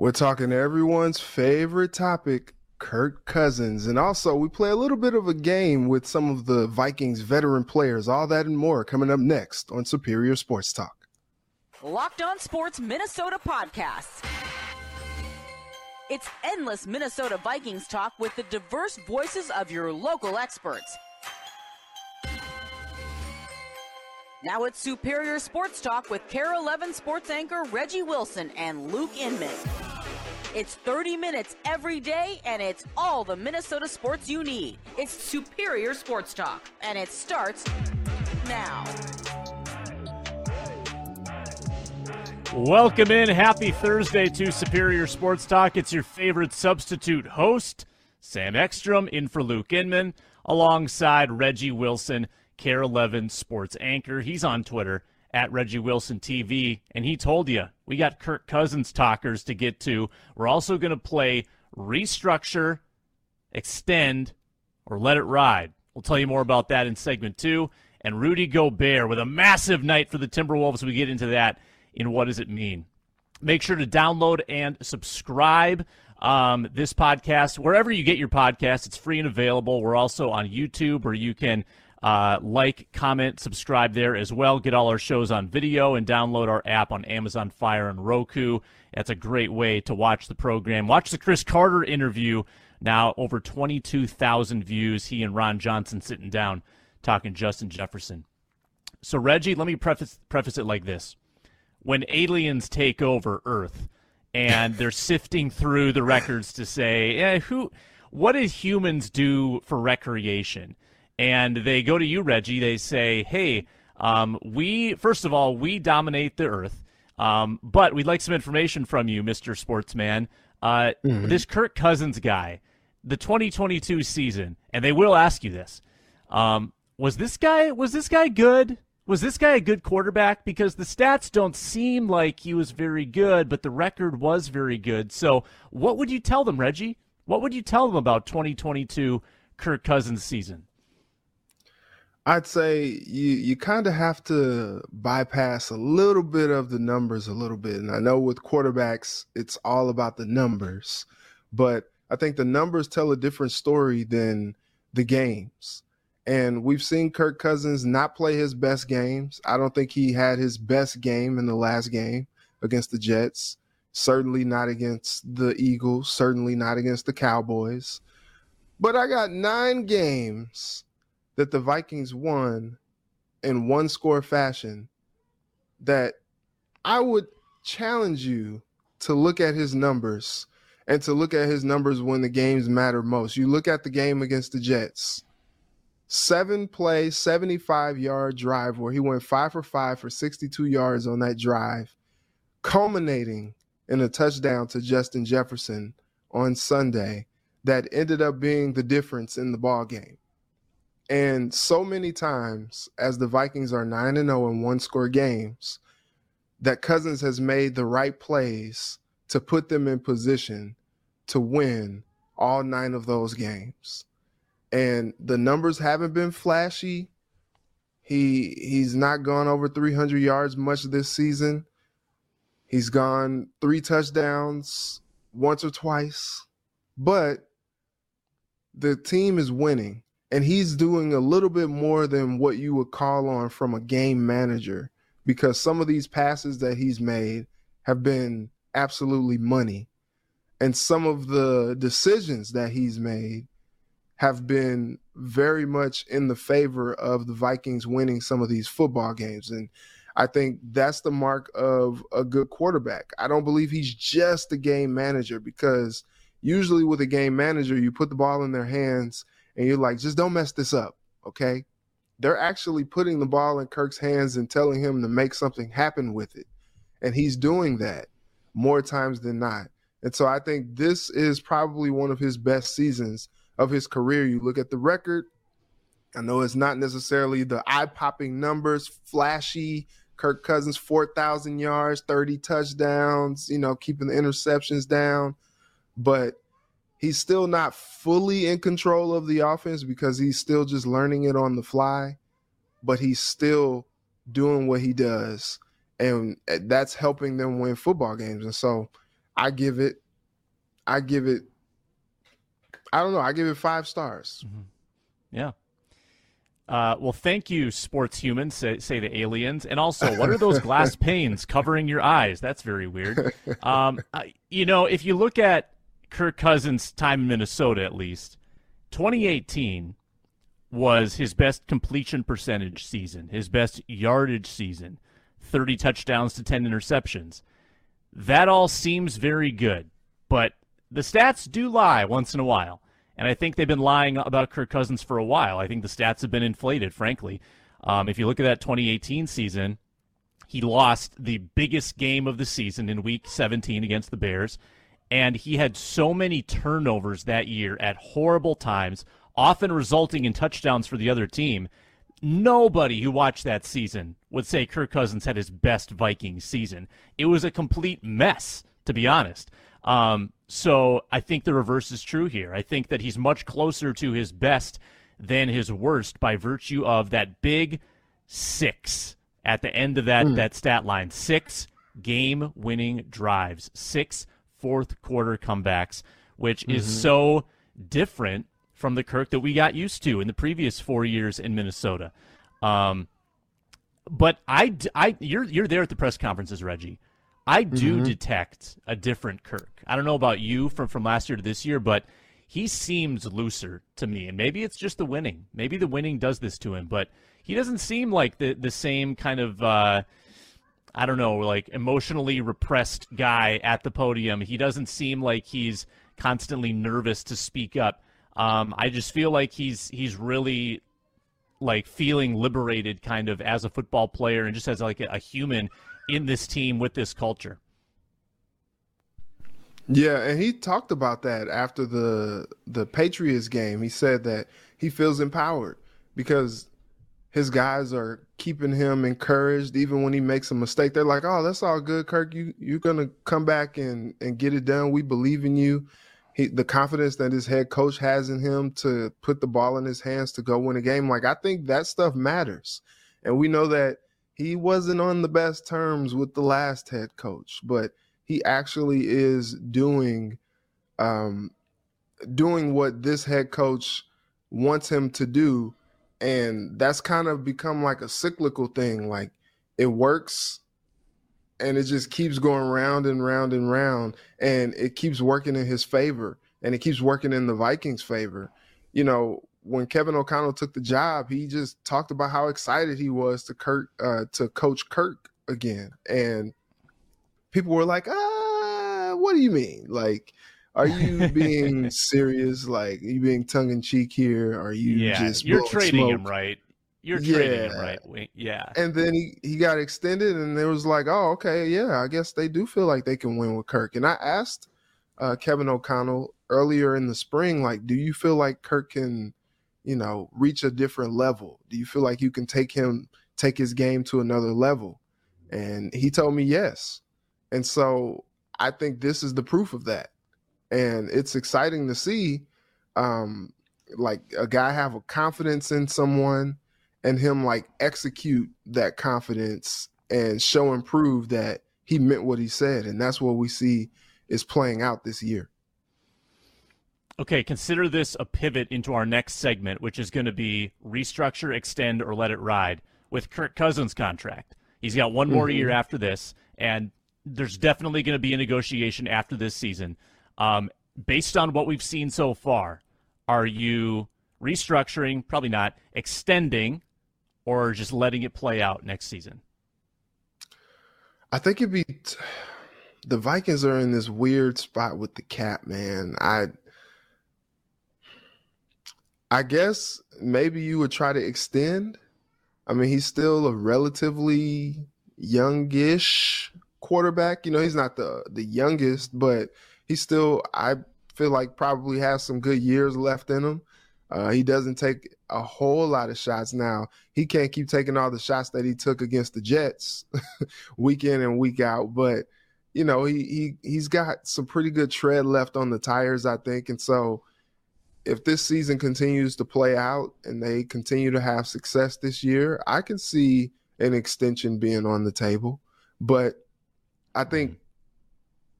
We're talking everyone's favorite topic, Kirk Cousins. And also, we play a little bit of a game with some of the Vikings veteran players. All that and more coming up next on Superior Sports Talk. Locked on Sports Minnesota podcasts. It's endless Minnesota Vikings talk with the diverse voices of your local experts. Now it's Superior Sports Talk with KARE 11 sports anchor Reggie Wilson and Luke Inman. It's 30 minutes every day, and it's all the Minnesota sports you need. It's Superior Sports Talk, and it starts now. Welcome in. Happy Thursday to Superior Sports Talk. It's your favorite substitute host, Sam Ekstrom, in for Luke Inman, alongside Reggie Wilson KARE 11 sports anchor. He's on Twitter at Reggie Wilson TV, and he told you we got Kirk Cousins talkers to get to. We're also going to play restructure, extend, or let it ride. We'll tell you more about that in segment two. And Rudy Gobert with a massive night for the Timberwolves. We get into that in what does it mean. Make sure to download and subscribe um, this podcast wherever you get your podcast. It's free and available. We're also on YouTube where you can uh, like, comment, subscribe there as well. Get all our shows on video and download our app on Amazon Fire and Roku. That's a great way to watch the program. Watch the Cris Carter interview. Now over 22,000 views. He and Ron Johnson sitting down talking Justin Jefferson. So Reggie, let me preface preface it like this: When aliens take over Earth and they're sifting through the records to say, eh, who, what did humans do for recreation? And they go to you, Reggie. They say, "Hey, um, we first of all we dominate the earth, um, but we'd like some information from you, Mister Sportsman. Uh, mm-hmm. This Kirk Cousins guy, the 2022 season, and they will ask you this: um, Was this guy was this guy good? Was this guy a good quarterback? Because the stats don't seem like he was very good, but the record was very good. So, what would you tell them, Reggie? What would you tell them about 2022 Kirk Cousins season? I'd say you you kind of have to bypass a little bit of the numbers a little bit. And I know with quarterbacks, it's all about the numbers, but I think the numbers tell a different story than the games. And we've seen Kirk Cousins not play his best games. I don't think he had his best game in the last game against the Jets. Certainly not against the Eagles. Certainly not against the Cowboys. But I got nine games that the Vikings won in one score fashion that I would challenge you to look at his numbers and to look at his numbers when the games matter most. You look at the game against the Jets. Seven play, 75 yard drive where he went five for five for 62 yards on that drive, culminating in a touchdown to Justin Jefferson on Sunday that ended up being the difference in the ball game. And so many times, as the Vikings are 9 and 0 in one score games, that Cousins has made the right plays to put them in position to win all nine of those games. And the numbers haven't been flashy. He he's not gone over 300 yards much this season. He's gone three touchdowns once or twice, but the team is winning and he's doing a little bit more than what you would call on from a game manager because some of these passes that he's made have been absolutely money and some of the decisions that he's made have been very much in the favor of the Vikings winning some of these football games and I think that's the mark of a good quarterback. I don't believe he's just a game manager because usually with a game manager you put the ball in their hands and you're like, just don't mess this up, okay? They're actually putting the ball in Kirk's hands and telling him to make something happen with it. And he's doing that more times than not. And so I think this is probably one of his best seasons of his career. You look at the record, I know it's not necessarily the eye popping numbers, flashy. Kirk Cousins, 4,000 yards, 30 touchdowns, you know, keeping the interceptions down. But he's still not fully in control of the offense because he's still just learning it on the fly, but he's still doing what he does. And that's helping them win football games. And so I give it, I give it, I don't know, I give it five stars. Mm-hmm. Yeah. Uh, well, thank you, sports humans, say, say, the aliens. And also, what are those glass panes covering your eyes? That's very weird. Um, you know, if you look at Kirk Cousins' time in Minnesota, at least, 2018 was his best completion percentage season, his best yardage season, 30 touchdowns to 10 interceptions. That all seems very good, but the stats do lie once in a while. And I think they've been lying about Kirk Cousins for a while. I think the stats have been inflated, frankly. Um, if you look at that 2018 season, he lost the biggest game of the season in week 17 against the Bears. And he had so many turnovers that year at horrible times, often resulting in touchdowns for the other team. Nobody who watched that season would say Kirk Cousins had his best Vikings season. It was a complete mess, to be honest. Um, so I think the reverse is true here. I think that he's much closer to his best than his worst by virtue of that big six at the end of that mm. that stat line. Six game winning drives, six fourth quarter comebacks, which mm-hmm. is so different from the Kirk that we got used to in the previous four years in Minnesota. Um, but I, I, you're you're there at the press conferences, Reggie. I do mm-hmm. detect a different Kirk. I don't know about you from from last year to this year, but he seems looser to me. And maybe it's just the winning. Maybe the winning does this to him, but he doesn't seem like the the same kind of uh, I don't know, like emotionally repressed guy at the podium. He doesn't seem like he's constantly nervous to speak up. Um, I just feel like he's he's really like feeling liberated kind of as a football player and just as like a, human in this team with this culture. Yeah, and he talked about that after the the Patriots game. He said that he feels empowered because his guys are keeping him encouraged even when he makes a mistake. They're like, "Oh, that's all good, Kirk. You you're to come back and and get it done. We believe in you." He, the confidence that his head coach has in him to put the ball in his hands to go win a game. Like I think that stuff matters. And we know that he wasn't on the best terms with the last head coach, but he actually is doing um, doing what this head coach wants him to do, and that's kind of become like a cyclical thing. Like it works, and it just keeps going round and round and round, and it keeps working in his favor, and it keeps working in the Vikings' favor. You know, when Kevin O'Connell took the job, he just talked about how excited he was to Kirk uh, to coach Kirk again, and people were like, "Ah, what do you mean? Like, are you being serious? Like, are you being tongue in cheek here? Are you yeah, just you're trading smoke? him right? You're trading yeah. him right? Yeah." And then he he got extended, and it was like, "Oh, okay, yeah, I guess they do feel like they can win with Kirk." And I asked uh, Kevin O'Connell earlier in the spring, like, "Do you feel like Kirk can?" you know, reach a different level? Do you feel like you can take him, take his game to another level? And he told me yes. And so I think this is the proof of that. And it's exciting to see um like a guy have a confidence in someone and him like execute that confidence and show and prove that he meant what he said. And that's what we see is playing out this year. Okay, consider this a pivot into our next segment, which is going to be restructure, extend, or let it ride with Kirk Cousins' contract. He's got one more mm-hmm. year after this, and there's definitely going to be a negotiation after this season. Um, based on what we've seen so far, are you restructuring? Probably not. Extending, or just letting it play out next season? I think it'd be. T- the Vikings are in this weird spot with the cap, man. I I guess maybe you would try to extend. I mean, he's still a relatively youngish quarterback. You know, he's not the the youngest, but he's still I feel like probably has some good years left in him. Uh, he doesn't take a whole lot of shots now. He can't keep taking all the shots that he took against the Jets week in and week out, but you know, he he he's got some pretty good tread left on the tires, I think, and so if this season continues to play out and they continue to have success this year, I can see an extension being on the table. But I think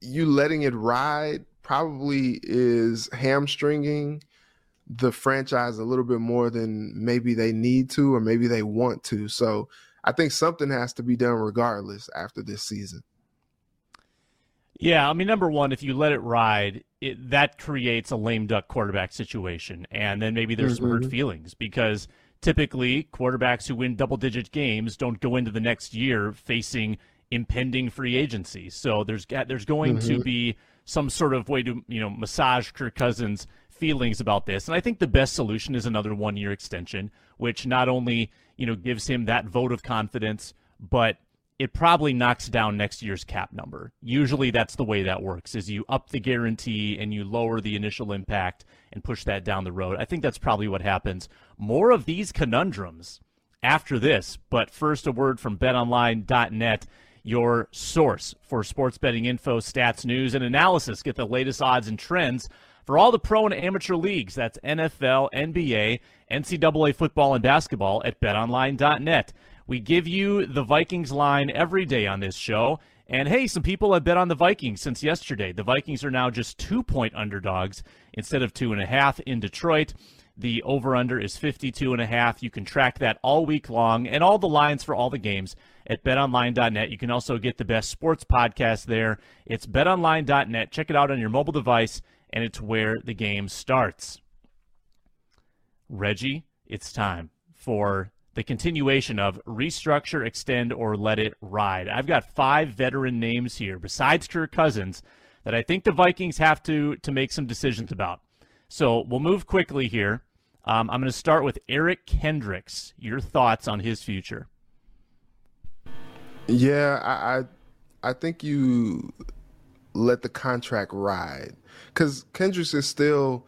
you letting it ride probably is hamstringing the franchise a little bit more than maybe they need to or maybe they want to. So I think something has to be done regardless after this season. Yeah, I mean, number one, if you let it ride, it, that creates a lame duck quarterback situation, and then maybe there's mm-hmm. some hurt mm-hmm. feelings because typically quarterbacks who win double digit games don't go into the next year facing impending free agency. So there's there's going mm-hmm. to be some sort of way to you know massage Kirk Cousins' feelings about this, and I think the best solution is another one year extension, which not only you know gives him that vote of confidence, but it probably knocks down next year's cap number. Usually that's the way that works is you up the guarantee and you lower the initial impact and push that down the road. I think that's probably what happens. More of these conundrums after this, but first a word from betonline.net, your source for sports betting info, stats, news, and analysis. Get the latest odds and trends for all the pro and amateur leagues. That's NFL, NBA, NCAA football and basketball at betonline.net. We give you the Vikings line every day on this show. And hey, some people have bet on the Vikings since yesterday. The Vikings are now just two point underdogs instead of two and a half in Detroit. The over under is 52 and a half. You can track that all week long and all the lines for all the games at betonline.net. You can also get the best sports podcast there. It's betonline.net. Check it out on your mobile device, and it's where the game starts. Reggie, it's time for the continuation of restructure, extend, or let it ride. I've got five veteran names here besides Kirk Cousins that I think the Vikings have to to make some decisions about. So we'll move quickly here. Um, I'm going to start with Eric Kendricks. Your thoughts on his future? Yeah, I I, I think you let the contract ride because Kendricks is still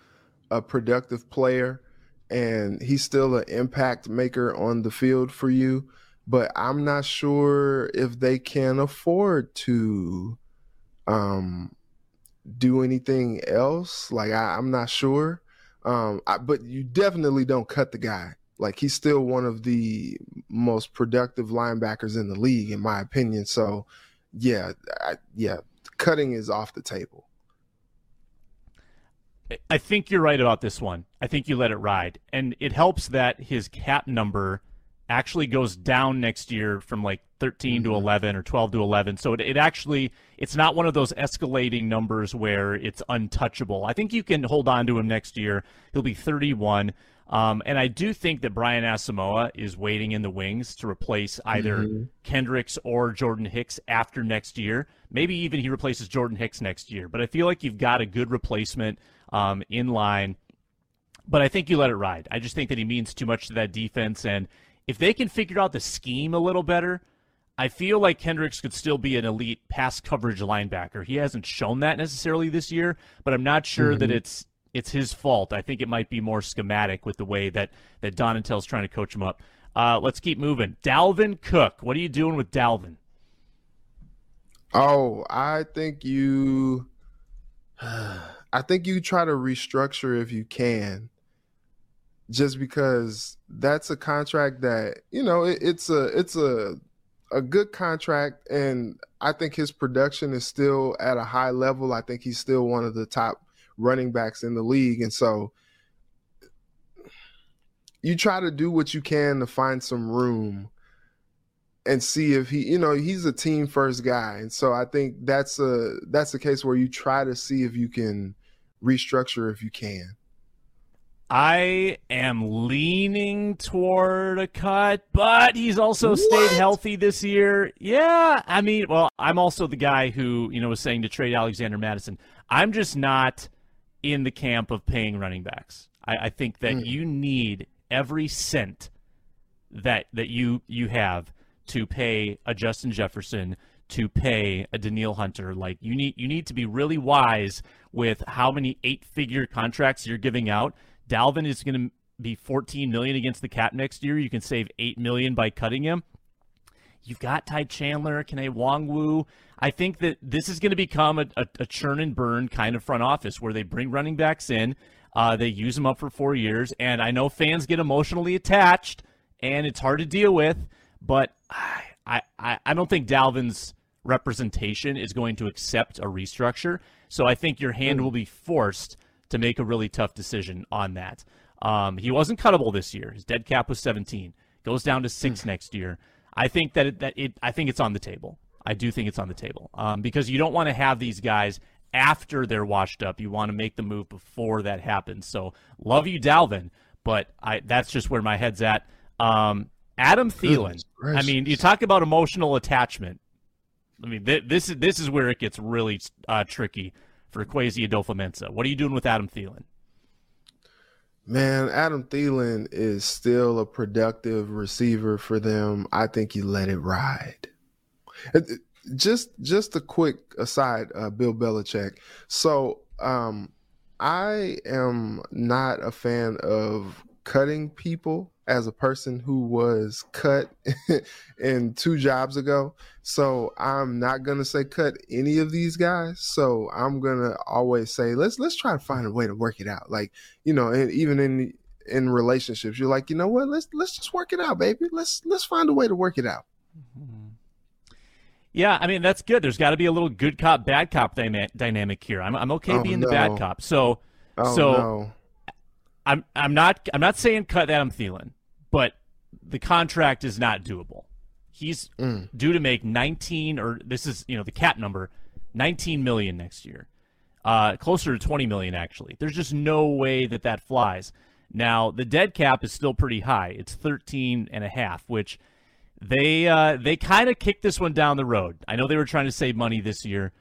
a productive player and he's still an impact maker on the field for you. But I'm not sure if they can afford to um, do anything else. Like I, am not sure. Um, I, but you definitely don't cut the guy. Like he's still one of the most productive linebackers in the league, in my opinion. So, yeah, I, yeah, cutting is off the table. I think you're right about this one. I think you let it ride. And it helps that his cap number actually goes down next year from like 13 mm-hmm. to 11 or 12 to 11. So it, it actually it's not one of those escalating numbers where it's untouchable. I think you can hold on to him next year. He'll be 31. Um, and I do think that Brian Asamoah is waiting in the wings to replace either mm-hmm. Kendricks or Jordan Hicks after next year. Maybe even he replaces Jordan Hicks next year. But I feel like you've got a good replacement um, in line. But I think you let it ride. I just think that he means too much to that defense. And if they can figure out the scheme a little better, I feel like Kendricks could still be an elite pass coverage linebacker. He hasn't shown that necessarily this year, but I'm not sure mm-hmm. that it's it's his fault. I think it might be more schematic with the way that that Donatell's trying to coach him up. Uh, let's keep moving. Dalvin Cook, what are you doing with Dalvin? Oh, I think you I think you try to restructure if you can, just because that's a contract that you know it, it's a it's a a good contract, and I think his production is still at a high level. I think he's still one of the top running backs in the league, and so you try to do what you can to find some room and see if he you know he's a team first guy and so i think that's a that's a case where you try to see if you can restructure if you can? I am leaning toward a cut, but he's also what? stayed healthy this year. Yeah, I mean, well, I'm also the guy who, you know, was saying to trade Alexander Mattison. I'm just not in the camp of paying running backs. I, I think that mm. you need every cent that that you you have to pay a Justin Jefferson, to pay a Danielle Hunter. Like you need you need to be really wise with how many eight figure contracts you're giving out. Dalvin is going to be 14 million against the cap next year. You can save 8 million by cutting him. You've got Ty Chandler, Kene Nwangwu. I think that this is going to become a, a, a, churn and burn kind of front office where they bring running backs in, uh, they use them up for four years, and I know fans get emotionally attached, and it's hard to deal with, but I I, I don't think Dalvin's representation is going to accept a restructure. So I think your hand mm. will be forced to make a really tough decision on that. Um, he wasn't cuttable this year. His dead cap was 17. Goes down to six mm. next year. I think that it, that it. I think it's on the table. I do think it's on the table um, because you don't want to have these guys after they're washed up. You want to make the move before that happens. So love you, Dalvin, but I that's just where my head's at. Um, Adam Thielen. I mean, you talk about emotional attachment. I mean, th- this is this is where it gets really uh, tricky for Kwesi Adofo-Mensah. What are you doing with Adam Thielen? Man, Adam Thielen is still a productive receiver for them. I think you let it ride. Just just a quick aside, uh, Bill Belichick. So um, I am not a fan of cutting people as a person who was cut in two jobs ago. So I'm not gonna say cut any of these guys. So I'm gonna always say let's let's try to find a way to work it out. Like you know, and even in in relationships, you're like, you know what? Let's let's just work it out, baby. Let's let's find a way to work it out. Mm-hmm. Yeah, I mean that's good. There's got to be a little good cop, bad cop dynamic here. I'm I'm okay oh, being no. the bad cop. So oh, so no. I'm I'm not I'm not saying cut Adam Thielen, but the contract is not doable. He's mm. due to make 19 or this is you know the cap number 19 million next year. Uh, closer to 20 million actually. There's just no way that that flies. Now, the dead cap is still pretty high. It's 13 and a half, which they uh, they kind of kicked this one down the road. I know they were trying to save money this year.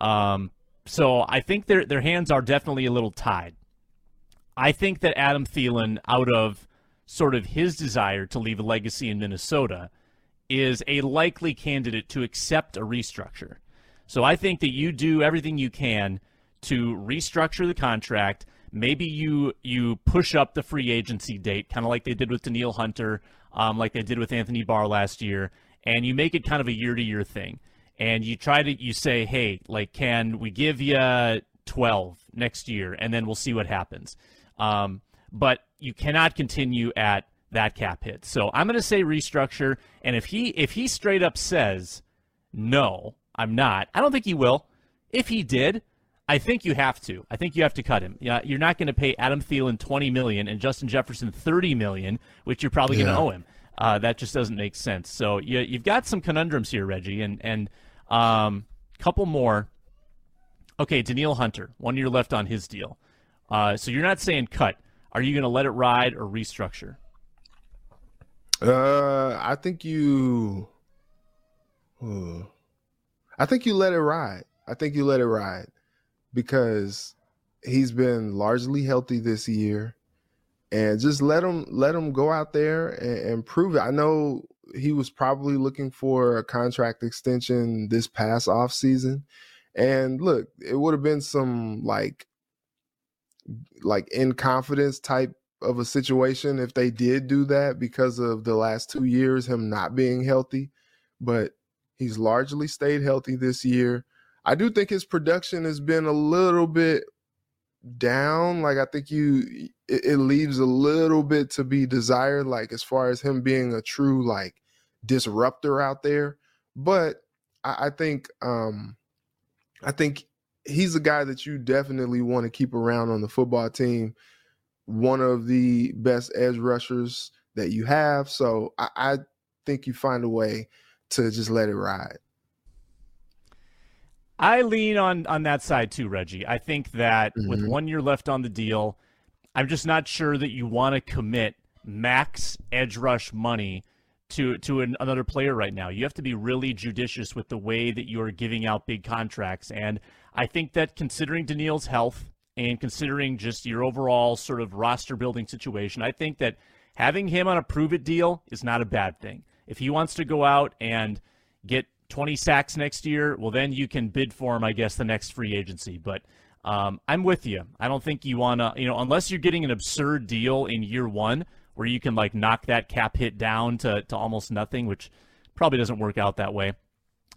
Um, so I think their their hands are definitely a little tied. I think that Adam Thielen, out of sort of his desire to leave a legacy in Minnesota, is a likely candidate to accept a restructure. So I think that you do everything you can to restructure the contract. Maybe you you push up the free agency date, kind of like they did with Danielle Hunter, um, like they did with Anthony Barr last year, and you make it kind of a year to year thing. And you try to you say, hey, like, can we give you 12 next year, and then we'll see what happens. Um, but you cannot continue at that cap hit. So I'm going to say restructure. And if he if he straight up says no, I'm not. I don't think he will. If he did, I think you have to. I think you have to cut him. Yeah, you're not going to pay Adam Thielen 20 million and Justin Jefferson 30 million, which you're probably yeah. going to owe him. Uh, that just doesn't make sense. So you, you've got some conundrums here, Reggie, and and um, couple more. Okay, Danielle Hunter, one year left on his deal. Uh, so you're not saying cut. Are you going to let it ride or restructure? Uh, I think you. Uh, I think you let it ride. I think you let it ride because he's been largely healthy this year, and just let him let him go out there and, and prove it. I know he was probably looking for a contract extension this past off season, and look, it would have been some like like in confidence type of a situation if they did do that because of the last two years, him not being healthy. But he's largely stayed healthy this year. I do think his production has been a little bit down. Like I think you it, it leaves a little bit to be desired, like as far as him being a true like disruptor out there. But I, I think um I think he's a guy that you definitely want to keep around on the football team. One of the best edge rushers that you have. So I, I think you find a way to just let it ride. I lean on on that side too, Reggie. I think that mm-hmm. with one year left on the deal, I'm just not sure that you want to commit max edge rush money to to an, another player right now. You have to be really judicious with the way that you are giving out big contracts and I think that considering Danielle's health and considering just your overall sort of roster building situation, I think that having him on a prove it deal is not a bad thing. If he wants to go out and get 20 sacks next year, well, then you can bid for him, I guess, the next free agency. But um, I'm with you. I don't think you want to, you know, unless you're getting an absurd deal in year one where you can like knock that cap hit down to, to almost nothing, which probably doesn't work out that way.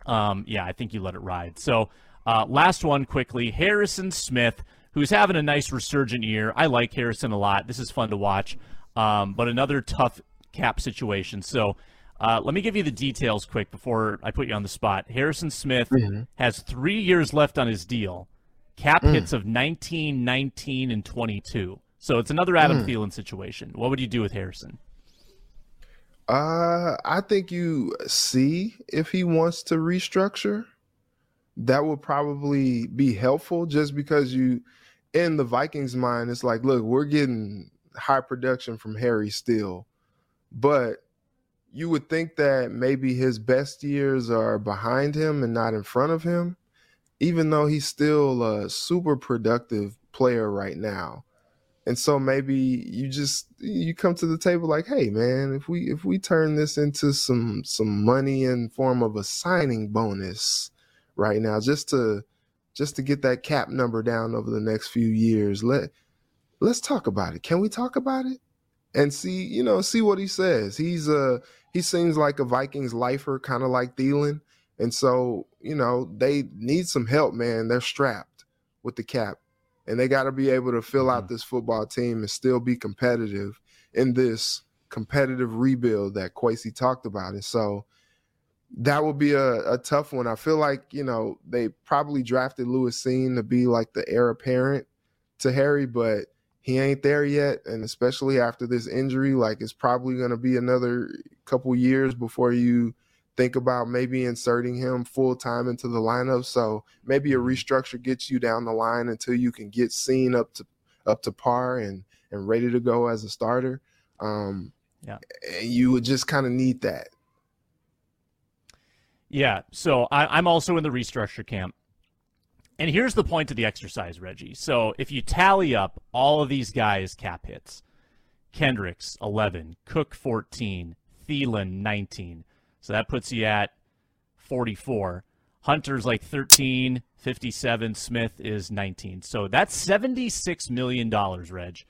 Um, yeah, I think you let it ride. So uh, last one quickly Harrison Smith, who's having a nice resurgent year. I like Harrison a lot. This is fun to watch, um, but another tough cap situation. So Uh, let me give you the details quick before I put you on the spot. Harrison Smith mm-hmm. has three years left on his deal, cap mm. hits of 19, 19, and 22. So it's another Adam mm. Thielen situation. What would you do with Harrison? Uh, I think you see if he wants to restructure. That would probably be helpful just because you, in the Vikings' mind, it's like, look, we're getting high production from Harry still, but you would think that maybe his best years are behind him and not in front of him, even though he's still a super productive player right now and so maybe you just you come to the table like hey man if we if we turn this into some some money in form of a signing bonus right now just to just to get that cap number down over the next few years let let's talk about it. Can we talk about it? And see you know see what he says. He's uh he seems like a vikings lifer kind of like Thielen. and so you know they need some help man. They're strapped with the cap and they got to be able to fill out mm-hmm. this football team and still be competitive in this competitive rebuild that Kwesi talked about. And so that would be a, a, tough one. I feel like, you know, they probably drafted Lewis Cine to be like the heir apparent to Harry, but he ain't there yet. And especially after this injury, like it's probably going to be another couple years before you think about maybe inserting him full time into the lineup. So maybe a restructure gets you down the line until you can get Cine up to up to par and and ready to go as a starter. Um, yeah, you would just kind of need that. Yeah, so I, I'm also in the restructure camp. And here's the point of the exercise, Reggie. So if you tally up all of these guys' cap hits, Kendricks 11, Cook 14, Thielen 19, so that puts you at 44. Hunter's like 13, 57. Smith is 19. So that's 76 million dollars, Reg.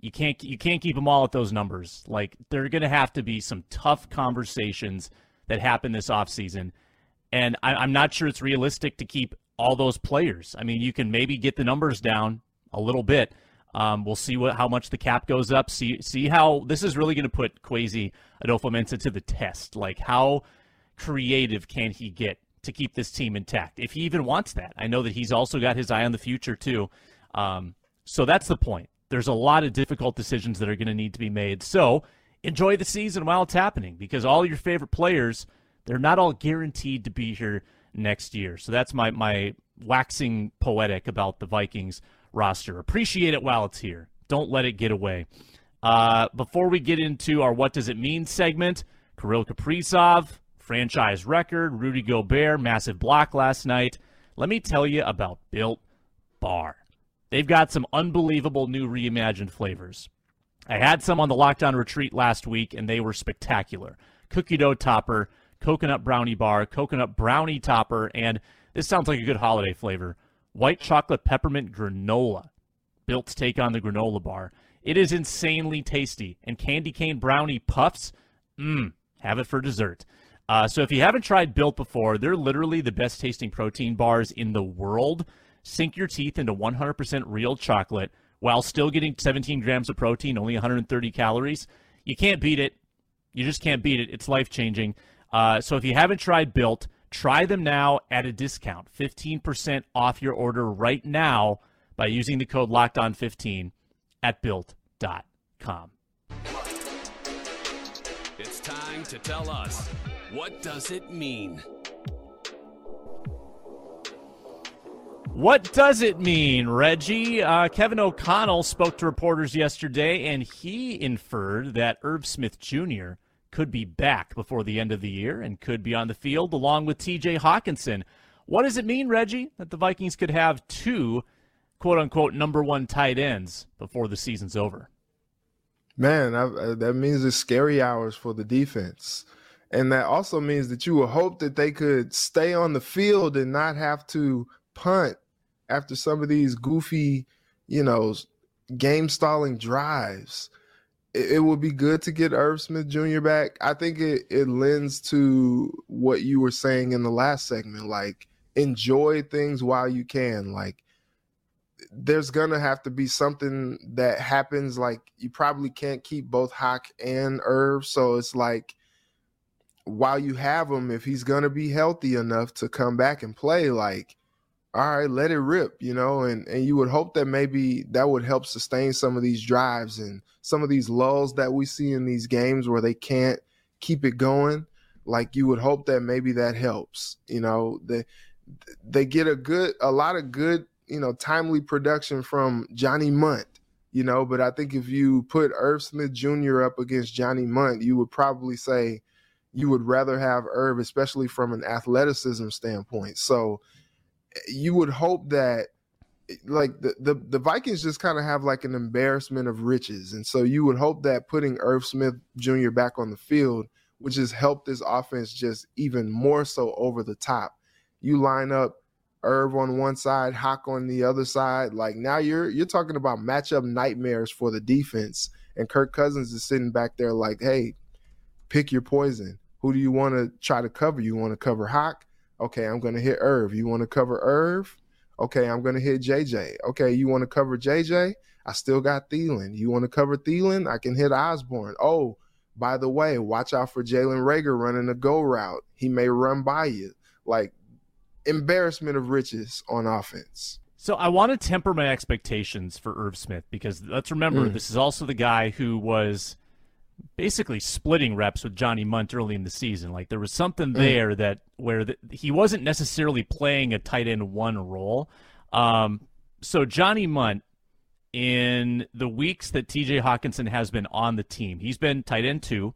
You can't you can't keep them all at those numbers. Like there're going to have to be some tough conversations that happen this offseason. And I, I'm not sure it's realistic to keep all those players. I mean, you can maybe get the numbers down a little bit. Um, we'll see what how much the cap goes up. See see how this is really going to put Kwesi Adofo-Mensah to the test. Like how creative can he get to keep this team intact if he even wants that? I know that he's also got his eye on the future too. Um, so that's the point. There's a lot of difficult decisions that are going to need to be made. So enjoy the season while it's happening because all your favorite players they're not all guaranteed to be here next year. So that's my my waxing poetic about the Vikings roster. Appreciate it while it's here. Don't let it get away. Uh, before we get into our What Does It Mean segment, Kirill Kaprizov, franchise record, Rudy Gobert, massive block last night. Let me tell you about Built Bar. They've got some unbelievable new reimagined flavors. I had some on the lockdown retreat last week, and they were spectacular. Cookie dough topper, coconut brownie bar, coconut brownie topper, and this sounds like a good holiday flavor white chocolate peppermint granola. Built to take on the granola bar. It is insanely tasty. And candy cane brownie puffs, mmm, have it for dessert. Uh, so if you haven't tried Built before, they're literally the best tasting protein bars in the world. Sink your teeth into 100% real chocolate while still getting 17 grams of protein, only 130 calories. You can't beat it. You just can't beat it. It's life changing. Uh, so if you haven't tried Built, Try them now at a discount. 15% off your order right now by using the code LOCKEDON15 at built.com. It's time to tell us what does it mean? What does it mean, Reggie? Uh, Kevin O'Connell spoke to reporters yesterday, and he inferred that Irv Smith Jr could be back before the end of the year and could be on the field along with TJ Hockenson. What does it mean, Reggie, that the Vikings could have two quote unquote number one tight ends before the season's over? Man, I, uh, that means it's scary hours for the defense. And that also means that you would hope that they could stay on the field and not have to punt after some of these goofy, you know, game stalling drives it, would be good to get Irv Smith Jr. back. I think it, it lends to what you were saying in the last segment. Like, enjoy things while you can. Like, there's gonna have to be something that happens. Like, you probably can't keep both Hawk and Irv. So it's like, while you have him, if he's gonna be healthy enough to come back and play, like, all right, let it rip, you know, and and you would hope that maybe that would help sustain some of these drives and some of these lulls that we see in these games where they can't keep it going. Like you would hope that maybe that helps, you know. They they get a good, a lot of good, you know, timely production from Johnny Mundt, you know. But I think if you put Irv Smith Jr. up against Johnny Mundt, you would probably say you would rather have Irv, especially from an athleticism standpoint. So you would hope that like the, the, the Vikings just kind of have like an embarrassment of riches. And so you would hope that putting Irv Smith Jr. back on the field would just help this offense just even more so over the top. You line up Irv on one side, Hawk on the other side. Like now you're you're talking about matchup nightmares for the defense. And Kirk Cousins is sitting back there like, hey, pick your poison. Who do you want to try to cover? You want to cover Hawk? Okay, I'm going to hit Irv. You want to cover Irv? Okay, I'm going to hit JJ. Okay, you want to cover JJ? I still got Thielen. You want to cover Thielen? I can hit Osborn. Oh, by the way, watch out for Jalen Reagor running a go route. He may run by you. Like embarrassment of riches on offense. So I want to temper my expectations for Irv Smith because let's remember mm. this is also the guy who was basically splitting reps with Johnny Mundt early in the season. Like there was something mm. there that where the, he wasn't necessarily playing a tight end one role. Um, so Johnny Mundt in the weeks that TJ Hockenson has been on the team, he's been tight end two.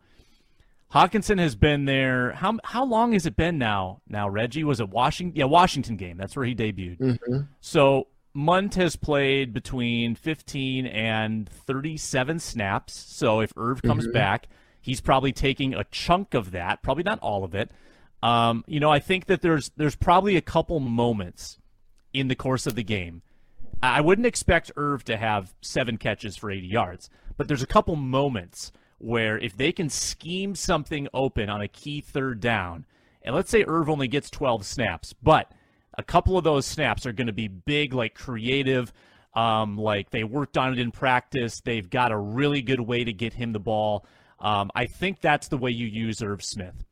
Hockenson has been there. How how long has it been now? Now Reggie was it Washington? Yeah, Washington game. That's where he debuted. Mm-hmm. So Mundt has played between 15 and 37 snaps. So if Irv comes mm-hmm. back, he's probably taking a chunk of that, probably not all of it. Um, you know, I think that there's there's probably a couple moments in the course of the game. I wouldn't expect Irv to have seven catches for 80 yards, but there's a couple moments where if they can scheme something open on a key third down, and let's say Irv only gets 12 snaps, but a couple of those snaps are going to be big, like creative. Um, like they worked on it in practice. They've got a really good way to get him the ball. Um, I think that's the way you use Irv Smith.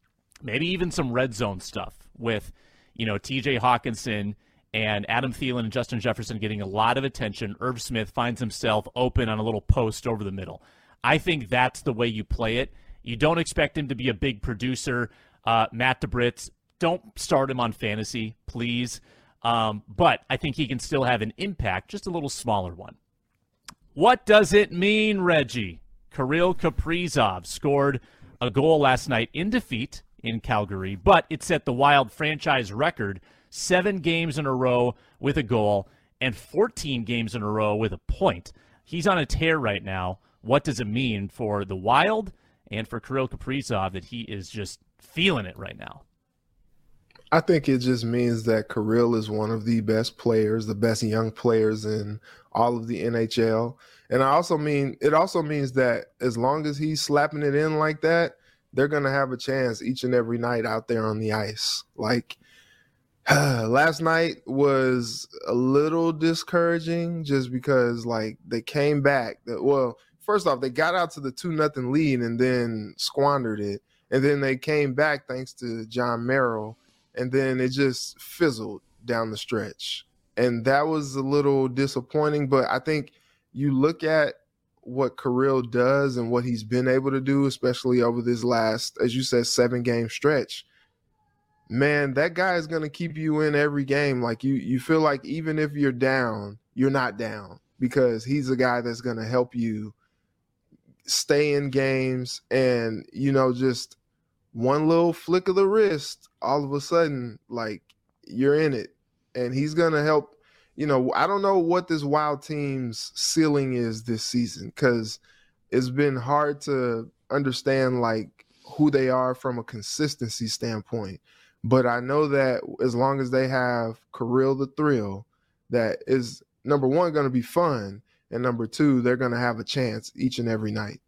Maybe even some red zone stuff with, you know, T.J. Hockenson and Adam Thielen and Justin Jefferson getting a lot of attention. Irv Smith finds himself open on a little post over the middle. I think that's the way you play it. You don't expect him to be a big producer. Uh, Matt DeBritz don't start him on fantasy, please. Um, but I think he can still have an impact, just a little smaller one. What does it mean, Reggie? Kirill Kaprizov scored a goal last night in defeat in Calgary, but it set the Wild franchise record seven games in a row with a goal and 14 games in a row with a point. He's on a tear right now. What does it mean for the Wild and for Kirill Kaprizov that he is just feeling it right now? I think it just means that Kirill is one of the best players, the best young players in all of the NHL. And I also mean it also means that as long as he's slapping it in like that, they're gonna have a chance each and every night out there on the ice. Like last night was a little discouraging just because like they came back. Well, first off, they got out to the two nothing lead and then squandered it. And then they came back thanks to Jon Merrill and then it just fizzled down the stretch. And that was a little disappointing, but I think you look at what Kirill does and what he's been able to do, especially over this last, as you said, seven game stretch. Man, that guy is going to keep you in every game. Like you, you feel like even if you're down, you're not down because he's a guy that's going to help you stay in games and you know just one little flick of the wrist, all of a sudden, like you're in it. And he's gonna help. You know, I don't know what this wild team's ceiling is this season because it's been hard to understand like who they are from a consistency standpoint. But I know that as long as they have Kirill the Thrill, that is number one going to be fun, and number two, they're going to have a chance each and every night.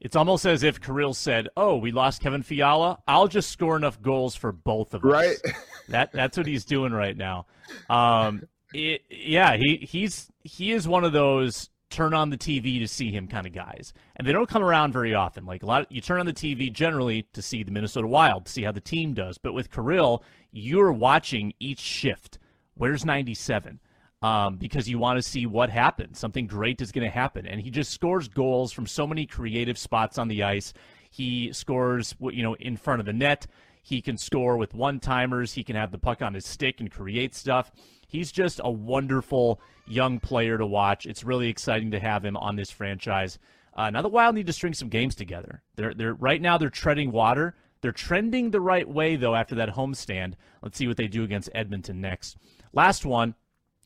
It's almost as if Kirill said, "Oh, we lost Kevin Fiala. I'll just score enough goals for both of us." Right. that that's what he's doing right now. Um, it, yeah, he he's he is one of those turn on the TV to see him kind of guys. And they don't come around very often. Like a lot of, you turn on the TV generally to see the Minnesota Wild, to see how the team does. But with Kirill, you're watching each shift. Where's 97? Um, because you want to see what happens. Something great is going to happen. And he just scores goals from so many creative spots on the ice. He scores, you know, in front of the net. He can score with one timers. He can have the puck on his stick and create stuff. He's just a wonderful young player to watch. It's really exciting to have him on this franchise. Uh, now the Wild need to string some games together. They're they're right now they're treading water. They're trending the right way though after that homestand. Let's see what they do against Edmonton next. Last one.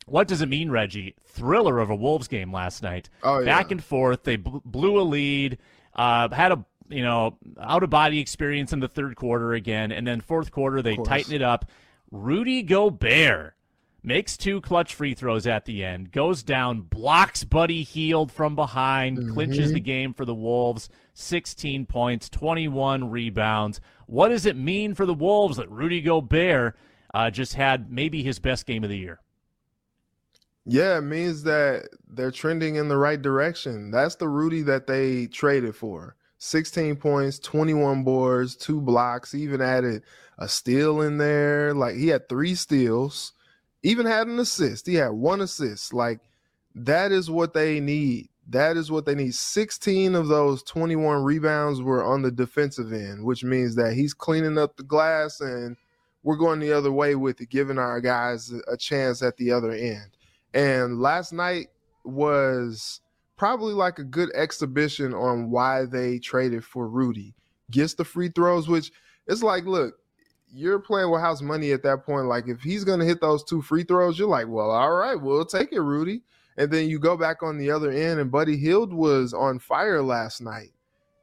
What does it mean, Reggie? Thriller of a Wolves game last night. Oh, yeah. Back and forth. They bl- blew a lead. Uh, had a you know out of body experience in the third quarter again, and then fourth quarter they tighten it up. Rudy Gobert makes two clutch free throws at the end, goes down, blocks Buddy Hield from behind, mm-hmm. clinches the game for the Wolves. 16 points, 21 rebounds. What does it mean for the Wolves that Rudy Gobert uh, just had maybe his best game of the year? Yeah, it means that they're trending in the right direction. That's the Rudy that they traded for. 16 points, 21 boards, two blocks, even added a steal in there. Like he had three steals even had an assist. He had one assist. Like that is what they need. That is what they need. 16 of those 21 rebounds were on the defensive end, which means that he's cleaning up the glass and we're going the other way with it, giving our guys a chance at the other end. And last night was probably like a good exhibition on why they traded for Rudy. Gets the free throws, which it's like, look, you're playing with house money at that point. Like if he's gonna hit those two free throws, you're like, well, all right, we'll take it, Rudy. And then you go back on the other end, and Buddy Hield was on fire last night,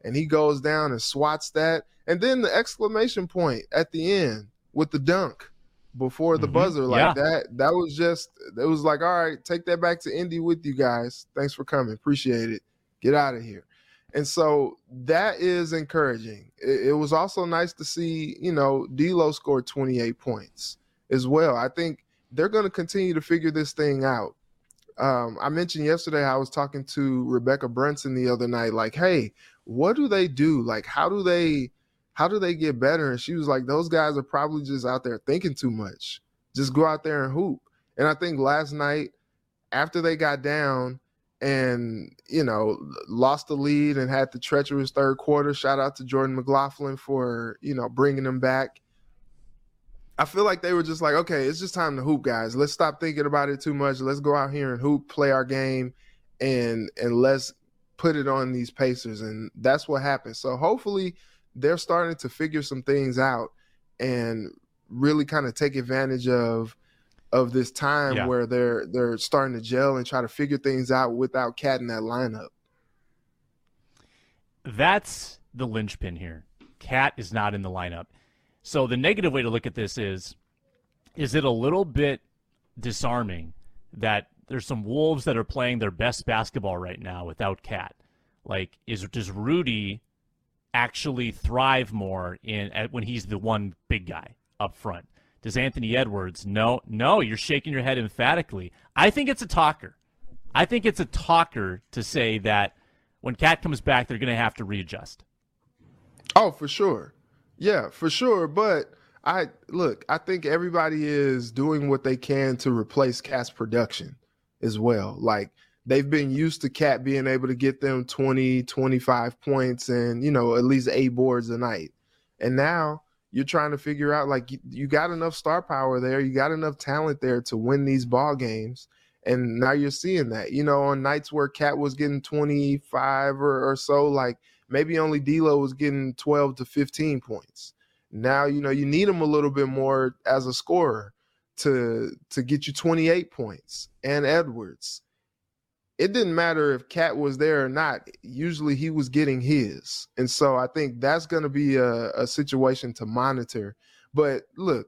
and he goes down and swats that, and then the exclamation point at the end with the dunk before the mm-hmm. buzzer, like yeah. that. That was just it was like, all right, take that back to Indy with you guys. Thanks for coming, appreciate it. Get out of here. And so that is encouraging. It, it, was also nice to see, you know, D'Lo scored 28 points as well. I think they're going to continue to figure this thing out. Um, I mentioned yesterday I was talking to Rebekkah Brunson the other night, like, hey, what do they do? Like, how do they how do they get better? And she was like, those guys are probably just out there thinking too much. Just go out there and hoop. And I think last night, after they got down, and you know lost the lead and had the treacherous third quarter. Shout out to Jordan McLaughlin for you know bringing them back. I feel like they were just like, okay, it's just time to hoop, guys. Let's stop thinking about it too much. Let's go out here and hoop, play our game, and and let's put it on these Pacers. And that's what happened. So hopefully they're starting to figure some things out and really kind of take advantage of of this time yeah. where they're they're starting to gel and try to figure things out without Cat in that lineup. That's the linchpin here. Cat is not in the lineup. So the negative way to look at this is is it a little bit disarming that there's some wolves that are playing their best basketball right now without Cat? Like is does Rudy actually thrive more in when he's the one big guy up front? Does Anthony Edwards? No, no, you're shaking your head emphatically. I think it's a talker. I think it's a talker to say that when Cat comes back, they're going to have to readjust. Oh, for sure. Yeah, for sure. But I look, I think everybody is doing what they can to replace Cat's production as well. Like they've been used to Cat being able to get them 20, 25 points and, you know, at least eight boards a night. And now you're trying to figure out like you, you, got enough star power there, you got enough talent there to win these ball games. And now you're seeing that, you know, on nights where Cat was getting 25 or, or so, like maybe only D'Lo was getting 12 to 15 points. Now, you know, you need him a little bit more as a scorer to to get you 28 points and Edwards it didn't matter if Cat was there or not. Usually he was getting his. And so I think that's going to be a, a, situation to monitor. But look,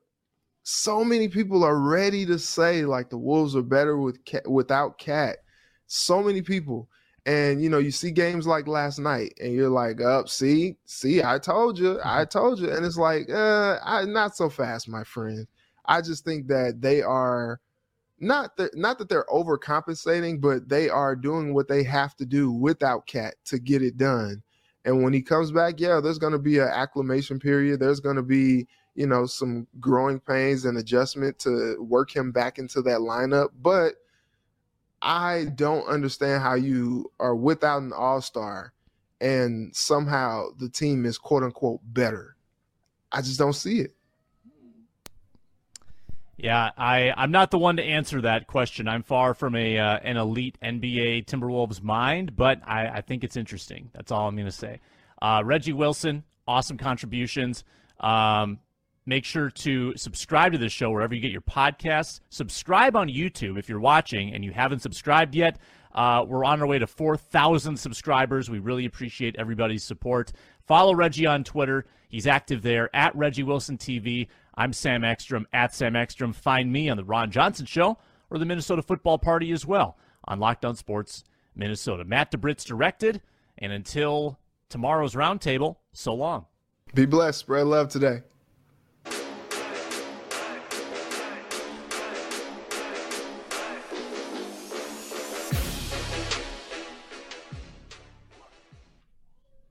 so many people are ready to say like the Wolves are better with Cat, without Cat. So many people. And you know, you see games like last night, and you're like, "Up, oh, see, see, I told you, I told you." And it's like, uh, I, not so fast, my friend. I just think that they are not that not that they're overcompensating, but they are doing what they have to do without Cat to get it done. And when he comes back, yeah, there's going to be an acclimation period. There's going to be you know some growing pains and adjustment to work him back into that lineup. But I don't understand how you are without an all star and somehow the team is quote unquote better. I just don't see it. Yeah, I, I'm not the one to answer that question. I'm far from a uh, an elite NBA Timberwolves mind, but I, I think it's interesting. That's all I'm going to say. Uh, Reggie Wilson, awesome contributions. Um, make sure to subscribe to this show wherever you get your podcasts. Subscribe on YouTube if you're watching and you haven't subscribed yet. Uh, we're on our way to 4,000 subscribers. We really appreciate everybody's support. Follow Reggie on Twitter. He's active there at Reggie Wilson TV. I'm Sam Ekstrom at Sam Ekstrom. Find me on the Ron Johnson Show or the Minnesota Football Party as well on Lockdown Sports Minnesota. Matt DeBritz directed. And until tomorrow's roundtable, so long. Be blessed. Spread love today.